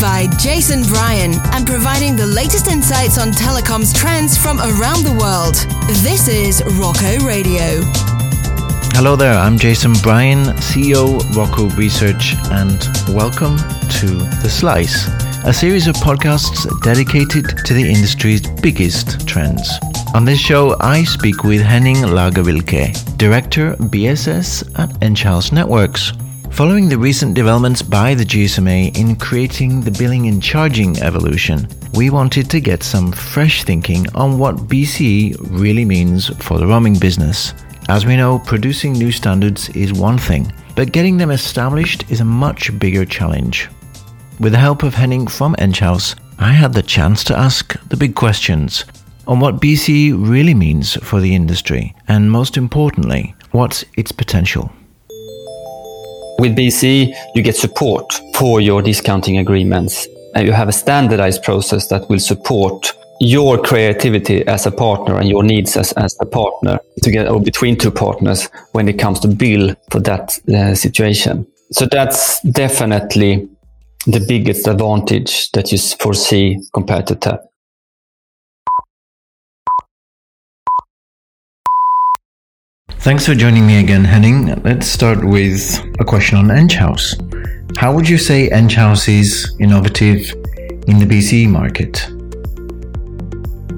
by Jason Bryan and providing the latest insights on telecoms trends from around the world. This is Rocco Radio. Hello there, I'm Jason Bryan, CEO Rocco Research, and welcome to The Slice, a series of podcasts dedicated to the industry's biggest trends. On this show, I speak with Henning Lagerwilke, Director BSS at Enghouse Networks. Following the recent developments by the GSMA in creating the billing and charging evolution, we wanted to get some fresh thinking on what BCE really means for the roaming business. As we know, producing new standards is one thing, but getting them established is a much bigger challenge. With the help of Henning from Enghouse, I had the chance to ask the big questions on what BCE really means for the industry, and most importantly, what's its potential. With BC, you get support for your discounting agreements. And you have a standardized process that will support your creativity as a partner and your needs as, as a partner together or between two partners when it comes to bill for that uh, situation. So that's definitely the biggest advantage that you foresee compared to TAP. Thanks for joining me again, Henning. Let's start with a question on Enghouse. How would you say Enghouse is innovative in the BCE market?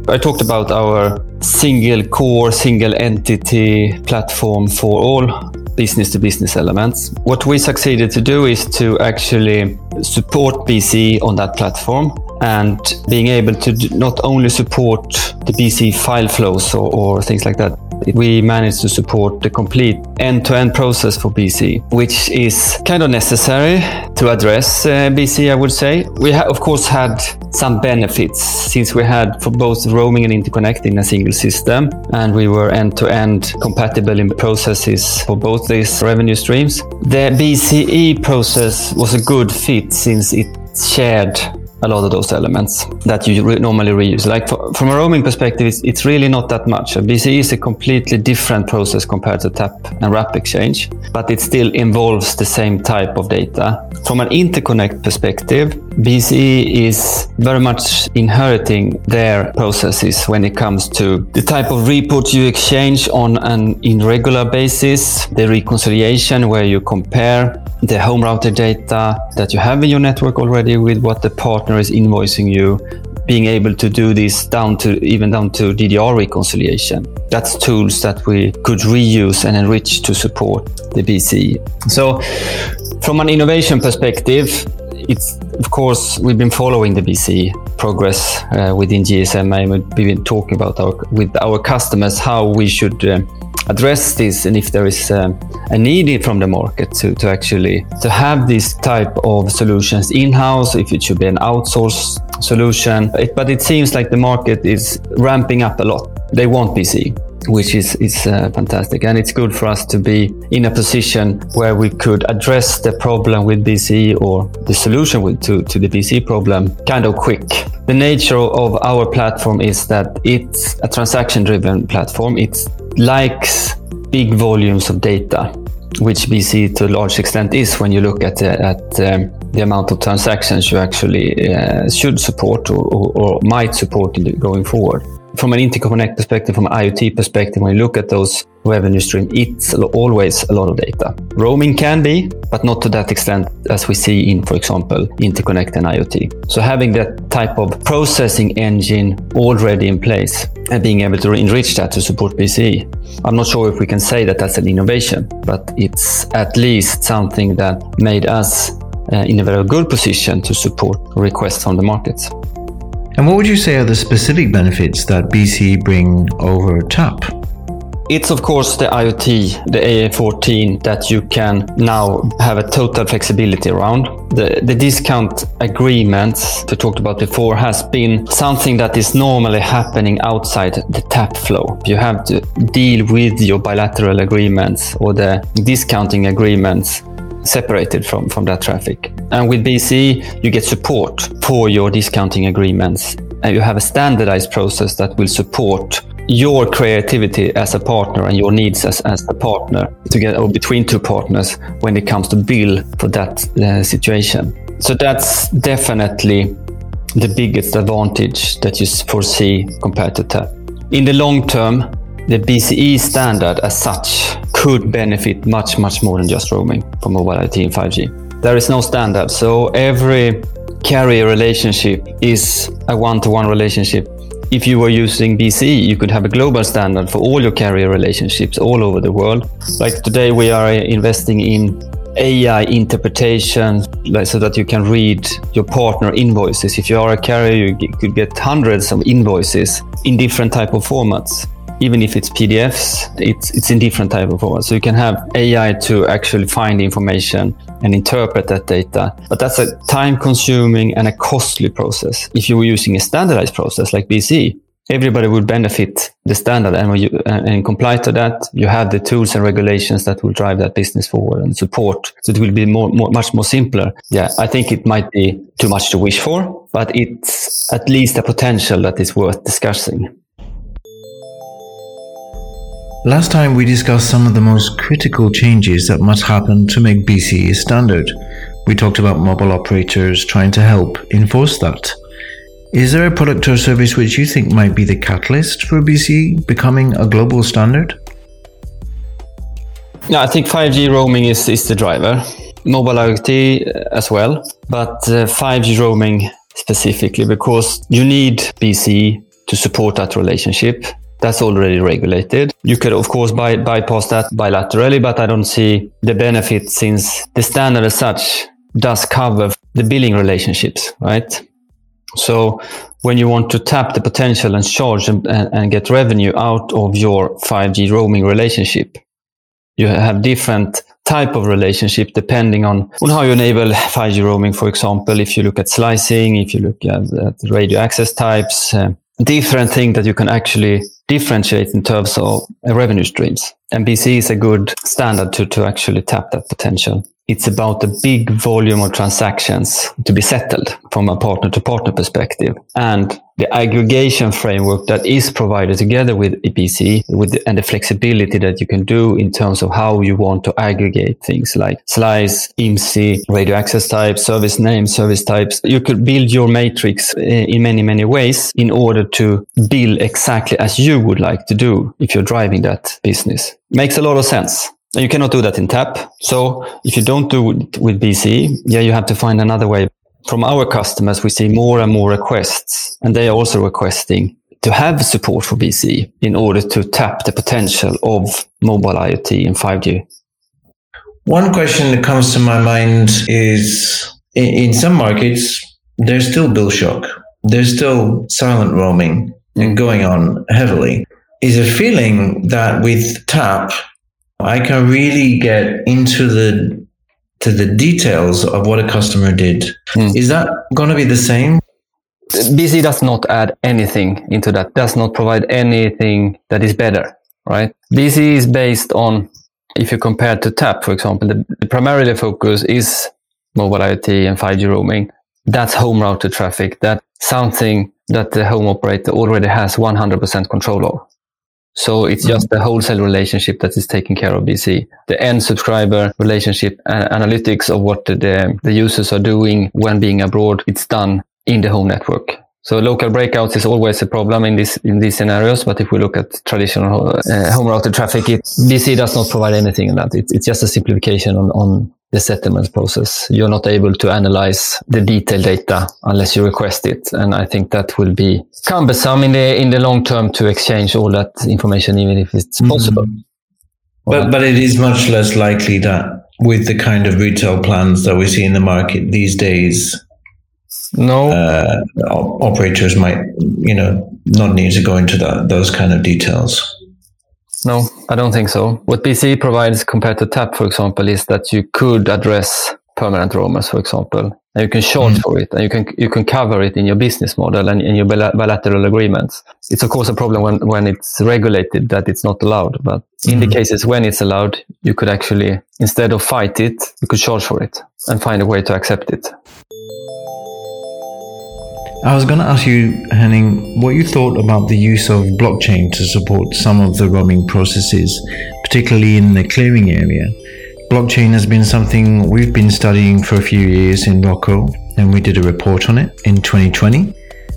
I talked about our single core, single entity platform for all business to business elements. What we succeeded to do is to actually support BC on that platform and being able to not only support the BC file flows or, or things like that, we managed to support the complete end-to-end process for BC, which is kind of necessary to address uh, BC, I would say. We ha- of course had some benefits since we had for both roaming and interconnecting a single system, and we were end-to-end compatible in processes for both these revenue streams. The BCE process was a good fit since it shared a lot of those elements that you re- normally reuse. Like for, from a roaming perspective, it's, it's, really not that much. A BCE is a completely different process compared to TAP and RAP exchange, but it still involves the same type of data. From an interconnect perspective, BCE is very much inheriting their processes when it comes to the type of report you exchange on an irregular basis, the reconciliation where you compare the home router data that you have in your network already with what the partner is invoicing you being able to do this down to even down to CDR reconciliation. That's tools that we could reuse and enrich to support the BC. So from an innovation perspective, it's of course we've been following the BC progress uh, within GSMA. We've been talking about our with our customers how we should uh, address this and if there is um, a need from the market to, to actually to have this type of solutions in-house if it should be an outsourced solution it, but it seems like the market is ramping up a lot they want bc which is is uh, fantastic and it's good for us to be in a position where we could address the problem with BC or the solution with, to, to the BC problem kind of quick. The nature of our platform is that it's a transaction driven platform. It likes big volumes of data, which BC to a large extent is when you look at, uh, at um, the amount of transactions you actually uh, should support or, or, or might support going forward from an interconnect perspective, from an IoT perspective, when you look at those revenue stream, it's always a lot of data. Roaming can be, but not to that extent as we see in, for example, interconnect and IoT. So having that type of processing engine already in place and being able to enrich that to support BCE. I'm not sure if we can say that that's an innovation, but it's at least something that made us uh, in a very good position to support requests from the markets. And what would you say are the specific benefits that BC bring over TAP? It's of course the IoT, the AA14 that you can now have a total flexibility around. The, the discount agreements we talked about before has been something that is normally happening outside the tap flow. You have to deal with your bilateral agreements or the discounting agreements separated from, from that traffic. And with BC, you get support for your discounting agreements. And you have a standardized process that will support your creativity as a partner and your needs as, as a partner together or between two partners when it comes to bill for that uh, situation. So that's definitely the biggest advantage that you foresee compared to TAP. In the long term, the BCE standard as such could benefit much, much more than just roaming for mobile IoT and 5G. There is no standard, so every carrier relationship is a one-to-one relationship. If you were using BCE, you could have a global standard for all your carrier relationships all over the world. Like today, we are investing in AI interpretation so that you can read your partner invoices. If you are a carrier, you could get hundreds of invoices in different type of formats. Even if it's PDFs, it's, it's in different type of formats. So you can have AI to actually find information and interpret that data. But that's a time consuming and a costly process. If you were using a standardized process like BC, everybody would benefit the standard and, you, uh, and comply to that you have the tools and regulations that will drive that business forward and support so it will be more, more much more simpler yeah i think it might be too much to wish for but it's at least a potential that is worth discussing Last time we discussed some of the most critical changes that must happen to make BCE a standard. We talked about mobile operators trying to help enforce that. Is there a product or service which you think might be the catalyst for BCE becoming a global standard? Yeah, I think 5G roaming is, is the driver. Mobile IoT uh, as well, but uh, 5G roaming specifically because you need BCE to support that relationship. That's already regulated. You could, of course, by, bypass that bilaterally, but I don't see the benefit since the standard as such does cover the billing relationships, right? So when you want to tap the potential and charge and, and, get revenue out of your 5G roaming relationship, you have different type of relationship depending on, on how you enable 5G roaming. For example, if you look at slicing, if you look at, at radio access types, uh, different thing that you can actually differentiate in terms of uh, revenue streams. MBC is a good standard to, to actually tap that potential it's about a big volume of transactions to be settled from a partner to partner perspective. And the aggregation framework that is provided together with EPC with the, and the flexibility that you can do in terms of how you want to aggregate things like slice, IMSI, radio access type, service name, service types. You could build your matrix eh, in many, many ways in order to build exactly as you would like to do if you're driving that business. Makes a lot of sense. You cannot do that in TAP. So if you don't do it with BC, yeah, you have to find another way. From our customers, we see more and more requests, and they are also requesting to have support for BC in order to tap the potential of mobile IoT and 5G. One question that comes to my mind is in some markets, there's still bill shock. There's still silent roaming going on heavily. Is a feeling that with TAP, I can really get into the to the details of what a customer did. Mm. Is that going to be the same? BC does not add anything into that. Does not provide anything that is better, right? BC is based on if you compare to TAP, for example, the, the primarily focus is mobile IoT and 5G roaming. That's home routed traffic. That's something that the home operator already has 100% control of. So it's just the wholesale relationship that is taking care of BC. The end subscriber relationship and analytics of what the, the, the users are doing when being abroad, it's done in the home network. So local breakouts is always a problem in this in these scenarios. But if we look at traditional uh, home routed traffic, it, BC does not provide anything in that. It, it's just a simplification on, on the settlement process. You're not able to analyze the detailed data unless you request it. And I think that will be cumbersome in the, in the long term to exchange all that information, even if it's mm-hmm. possible. Mm-hmm. But, but it is much less likely that with the kind of retail plans that we see in the market these days, no uh, operators might, you know, not need to go into that, those kind of details. No, I don't think so. What BC provides compared to TAP, for example, is that you could address permanent roamers, for example, and you can charge mm. for it, and you can you can cover it in your business model and in your bilateral agreements. It's of course a problem when when it's regulated that it's not allowed, but mm. in the mm-hmm. cases when it's allowed, you could actually instead of fight it, you could charge for it and find a way to accept it. I was going to ask you, Henning, what you thought about the use of blockchain to support some of the roaming processes, particularly in the clearing area. Blockchain has been something we've been studying for a few years in Rocco, and we did a report on it in 2020.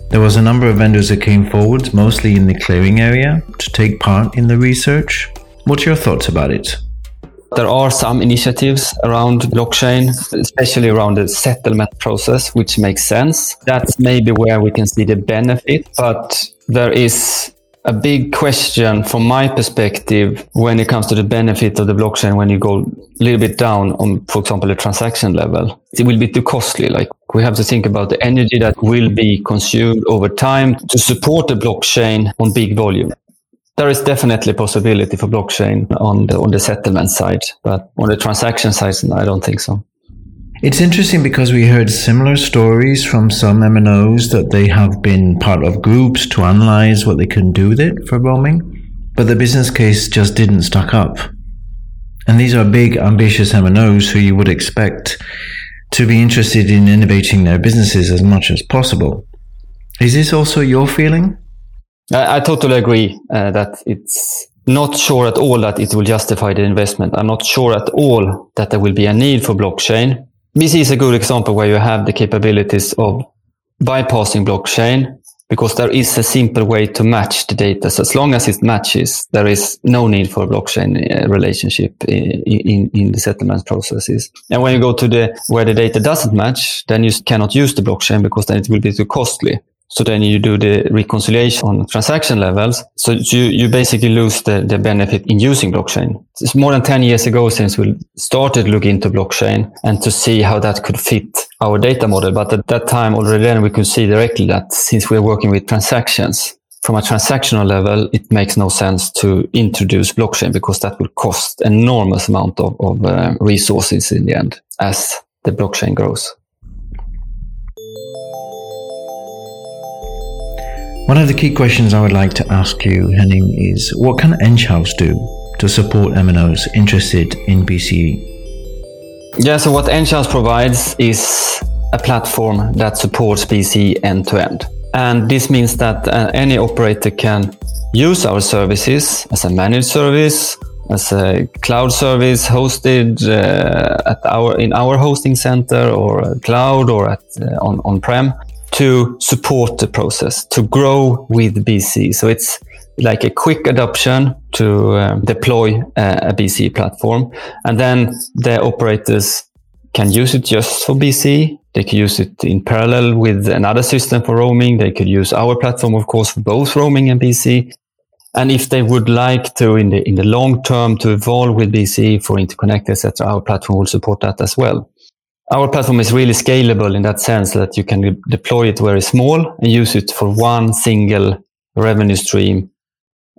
There was a number of vendors that came forward, mostly in the clearing area, to take part in the research. What's your thoughts about it? There are some initiatives around blockchain, especially around the settlement process, which makes sense. That's maybe where we can see the benefit, but there is a big question from my perspective when it comes to the benefit of the blockchain when you go a little bit down on, for example, the transaction level. It will be too costly. Like we have to think about the energy that will be consumed over time to support the blockchain on big volume. There is definitely possibility for blockchain on the, on the settlement side, but on the transaction side, I don't think so. It's interesting because we heard similar stories from some MNOs that they have been part of groups to analyze what they can do with it for roaming, but the business case just didn't stack up. And these are big, ambitious MNOs who you would expect to be interested in innovating their businesses as much as possible. Is this also your feeling? I, I totally agree uh, that it's not sure at all that it will justify the investment. I'm not sure at all that there will be a need for blockchain BC is a good example where you have the capabilities of bypassing blockchain because there is a simple way to match the data. So as long as it matches, there is no need for a blockchain uh, relationship in, in, in, the settlement processes. And when you go to the where the data doesn't match, then you cannot use the blockchain because then it will be too costly. So then you do the reconciliation on transaction levels. So you, you basically lose the, the benefit in using blockchain. It's more than 10 years ago since we started looking into blockchain and to see how that could fit our data model. But at that time already then we could see directly that since we're working with transactions, from a transactional level, it makes no sense to introduce blockchain because that will cost enormous amount of, of uh, resources in the end as the blockchain grows. One of the key questions I would like to ask you, Henning, is what can Enghouse do to support MNOs interested in BCE? Yeah, so what Enghouse provides is a platform that supports BCE end to end. And this means that uh, any operator can use our services as a managed service, as a cloud service hosted uh, at our in our hosting center or cloud or at uh, on on prem to support the process, to grow with BC. So it's like a quick adoption to um, deploy a, a BC platform. And then the operators can use it just for BC. They can use it in parallel with another system for roaming. They could use our platform, of course, for both roaming and BC. And if they would like to, in the in the long term, to evolve with BC for interconnect, etc., our platform will support that as well our platform is really scalable in that sense that you can deploy it very small and use it for one single revenue stream,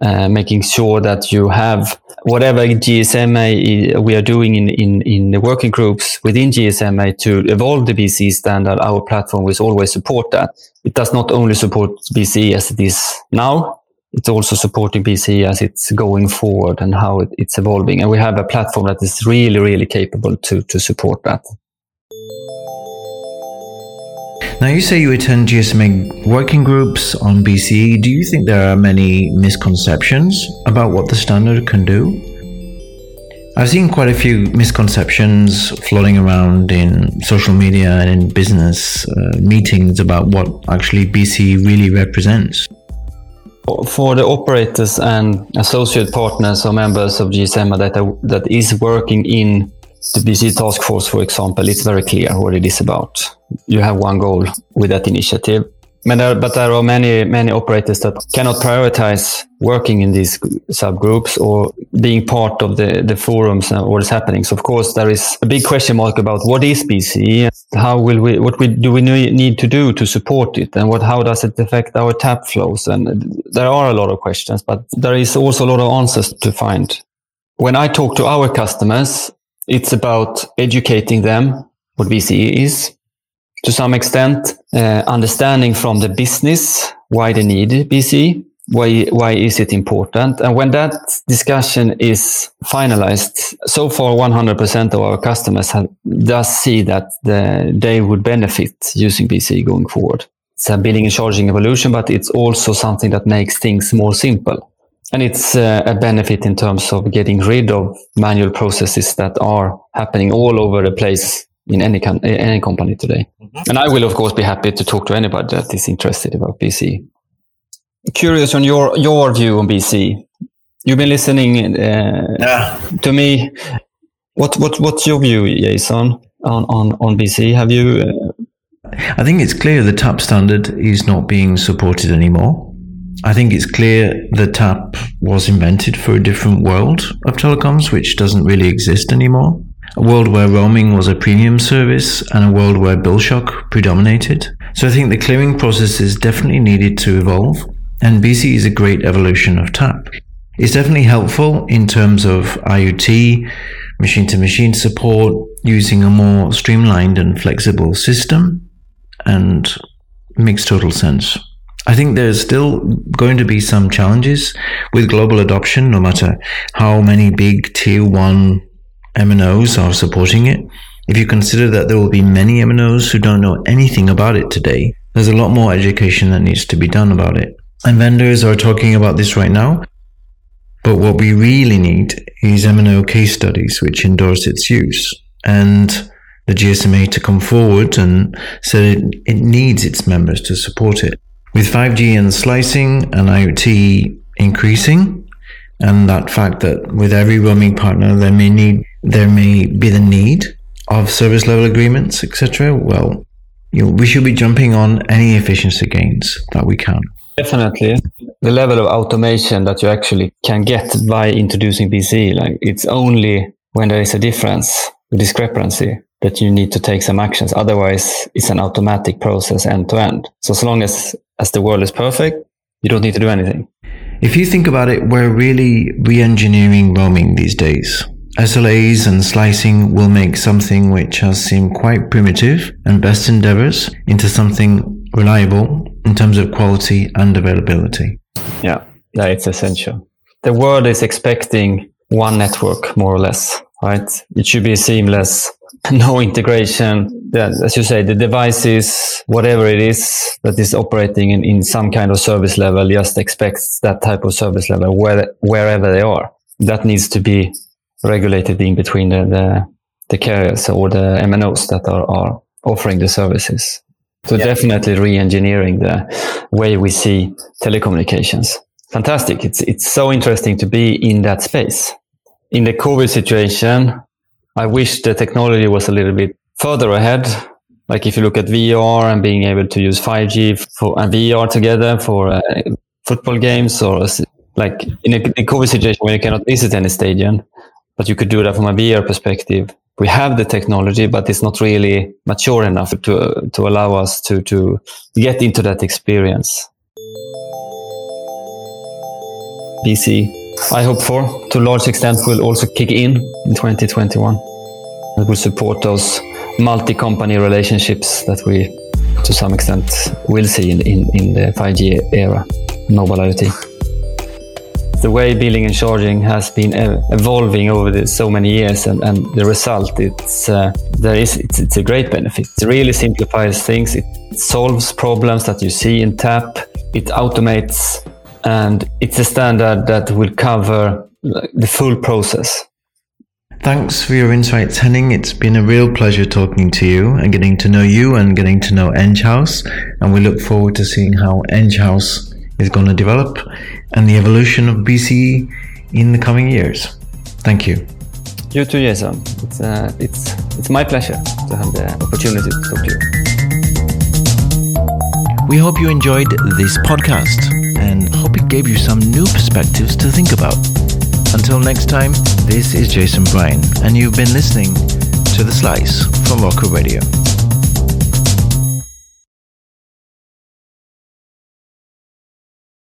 uh, making sure that you have whatever GSMA we are doing in, in, in the working groups within GSMA to evolve the BC standard. Our platform will always support that. It does not only support BC as it is now, it's also supporting BC as it's going forward and how it, it's evolving. And we have a platform that is really, really capable to, to support that. Now, you say you attend GSMA working groups on BCE. Do you think there are many misconceptions about what the standard can do? I've seen quite a few misconceptions floating around in social media and in business uh, meetings about what actually BCE really represents. For the operators and associate partners or members of GSMA that, are, that is working in the BC task force, for example, it's very clear what it is about. You have one goal with that initiative. But there, but there are many, many operators that cannot prioritize working in these subgroups or being part of the, the forums and what is happening. So of course, there is a big question mark about what is BC? How will we, what we, do we need to do to support it? And what, how does it affect our tap flows? And there are a lot of questions, but there is also a lot of answers to find. When I talk to our customers, it's about educating them what BCE is to some extent, uh, understanding from the business why they need BCE, why why is it important, and when that discussion is finalized, so far 100% of our customers have, does see that the, they would benefit using BCE going forward. It's a billing and charging evolution, but it's also something that makes things more simple. And it's uh, a benefit in terms of getting rid of manual processes that are happening all over the place in any com- any company today. Mm-hmm. And I will, of course, be happy to talk to anybody that is interested about BC. Curious on your your view on BC. You've been listening uh, yeah. to me. What what what's your view, Jason, on on on BC? Have you? Uh... I think it's clear the TAP standard is not being supported anymore. I think it's clear the TAP was invented for a different world of telecoms, which doesn't really exist anymore. A world where roaming was a premium service and a world where bill shock predominated. So I think the clearing process is definitely needed to evolve, and BC is a great evolution of TAP. It's definitely helpful in terms of IoT, machine to machine support, using a more streamlined and flexible system, and makes total sense. I think there's still going to be some challenges with global adoption, no matter how many big tier one MNOs are supporting it. If you consider that there will be many MNOs who don't know anything about it today, there's a lot more education that needs to be done about it. And vendors are talking about this right now. But what we really need is MNO case studies which endorse its use and the GSMA to come forward and say it, needs its members to support it. With 5G and slicing and IoT increasing, and that fact that with every roaming partner there may need there may be the need of service level agreements, etc. Well, you know, we should be jumping on any efficiency gains that we can. Definitely, the level of automation that you actually can get by introducing BC, like it's only when there is a difference, a discrepancy, that you need to take some actions. Otherwise, it's an automatic process end to end. So as long as as the world is perfect, you don't need to do anything. If you think about it, we're really re-engineering roaming these days. SLAs and slicing will make something which has seemed quite primitive and best endeavors into something reliable in terms of quality and availability. Yeah, yeah, it's essential. The world is expecting one network, more or less, right? It should be seamless, no integration. As you say, the devices, whatever it is that is operating in, in some kind of service level, just expects that type of service level where, wherever they are. That needs to be regulated in between the, the, the carriers or the MNOs that are, are offering the services. So yeah. definitely re-engineering the way we see telecommunications. Fantastic. It's, it's so interesting to be in that space. In the COVID situation, I wish the technology was a little bit further ahead. Like if you look at VR and being able to use 5G for, and VR together for uh, football games or like in a, COVID situation where you cannot visit any stadium, but you could do that from a VR perspective. We have the technology, but it's not really mature enough to to allow us to to get into that experience. BC, I hope for to a large extent will also kick in in 2021. It will support those multi-company relationships that we, to some extent, will see in in, in the 5G era, mobile IoT the way billing and charging has been evolving over the, so many years, and, and the result it's uh, there is it's, it's, a great benefit. It really simplifies things. It solves problems that you see in TAP. It automates, and it's a standard that will cover the full process. Thanks for your insights, Henning. It's been a real pleasure talking to you and getting to know you and getting to know Enghouse. And we look forward to seeing how Enghouse is going to develop and the evolution of BCE in the coming years. Thank you. You too, Jason. It's, uh, it's, it's my pleasure to have the opportunity to talk to you. We hope you enjoyed this podcast and hope it gave you some new perspectives to think about. Until next time, this is Jason Bryan, and you've been listening to The Slice from Rocco Radio.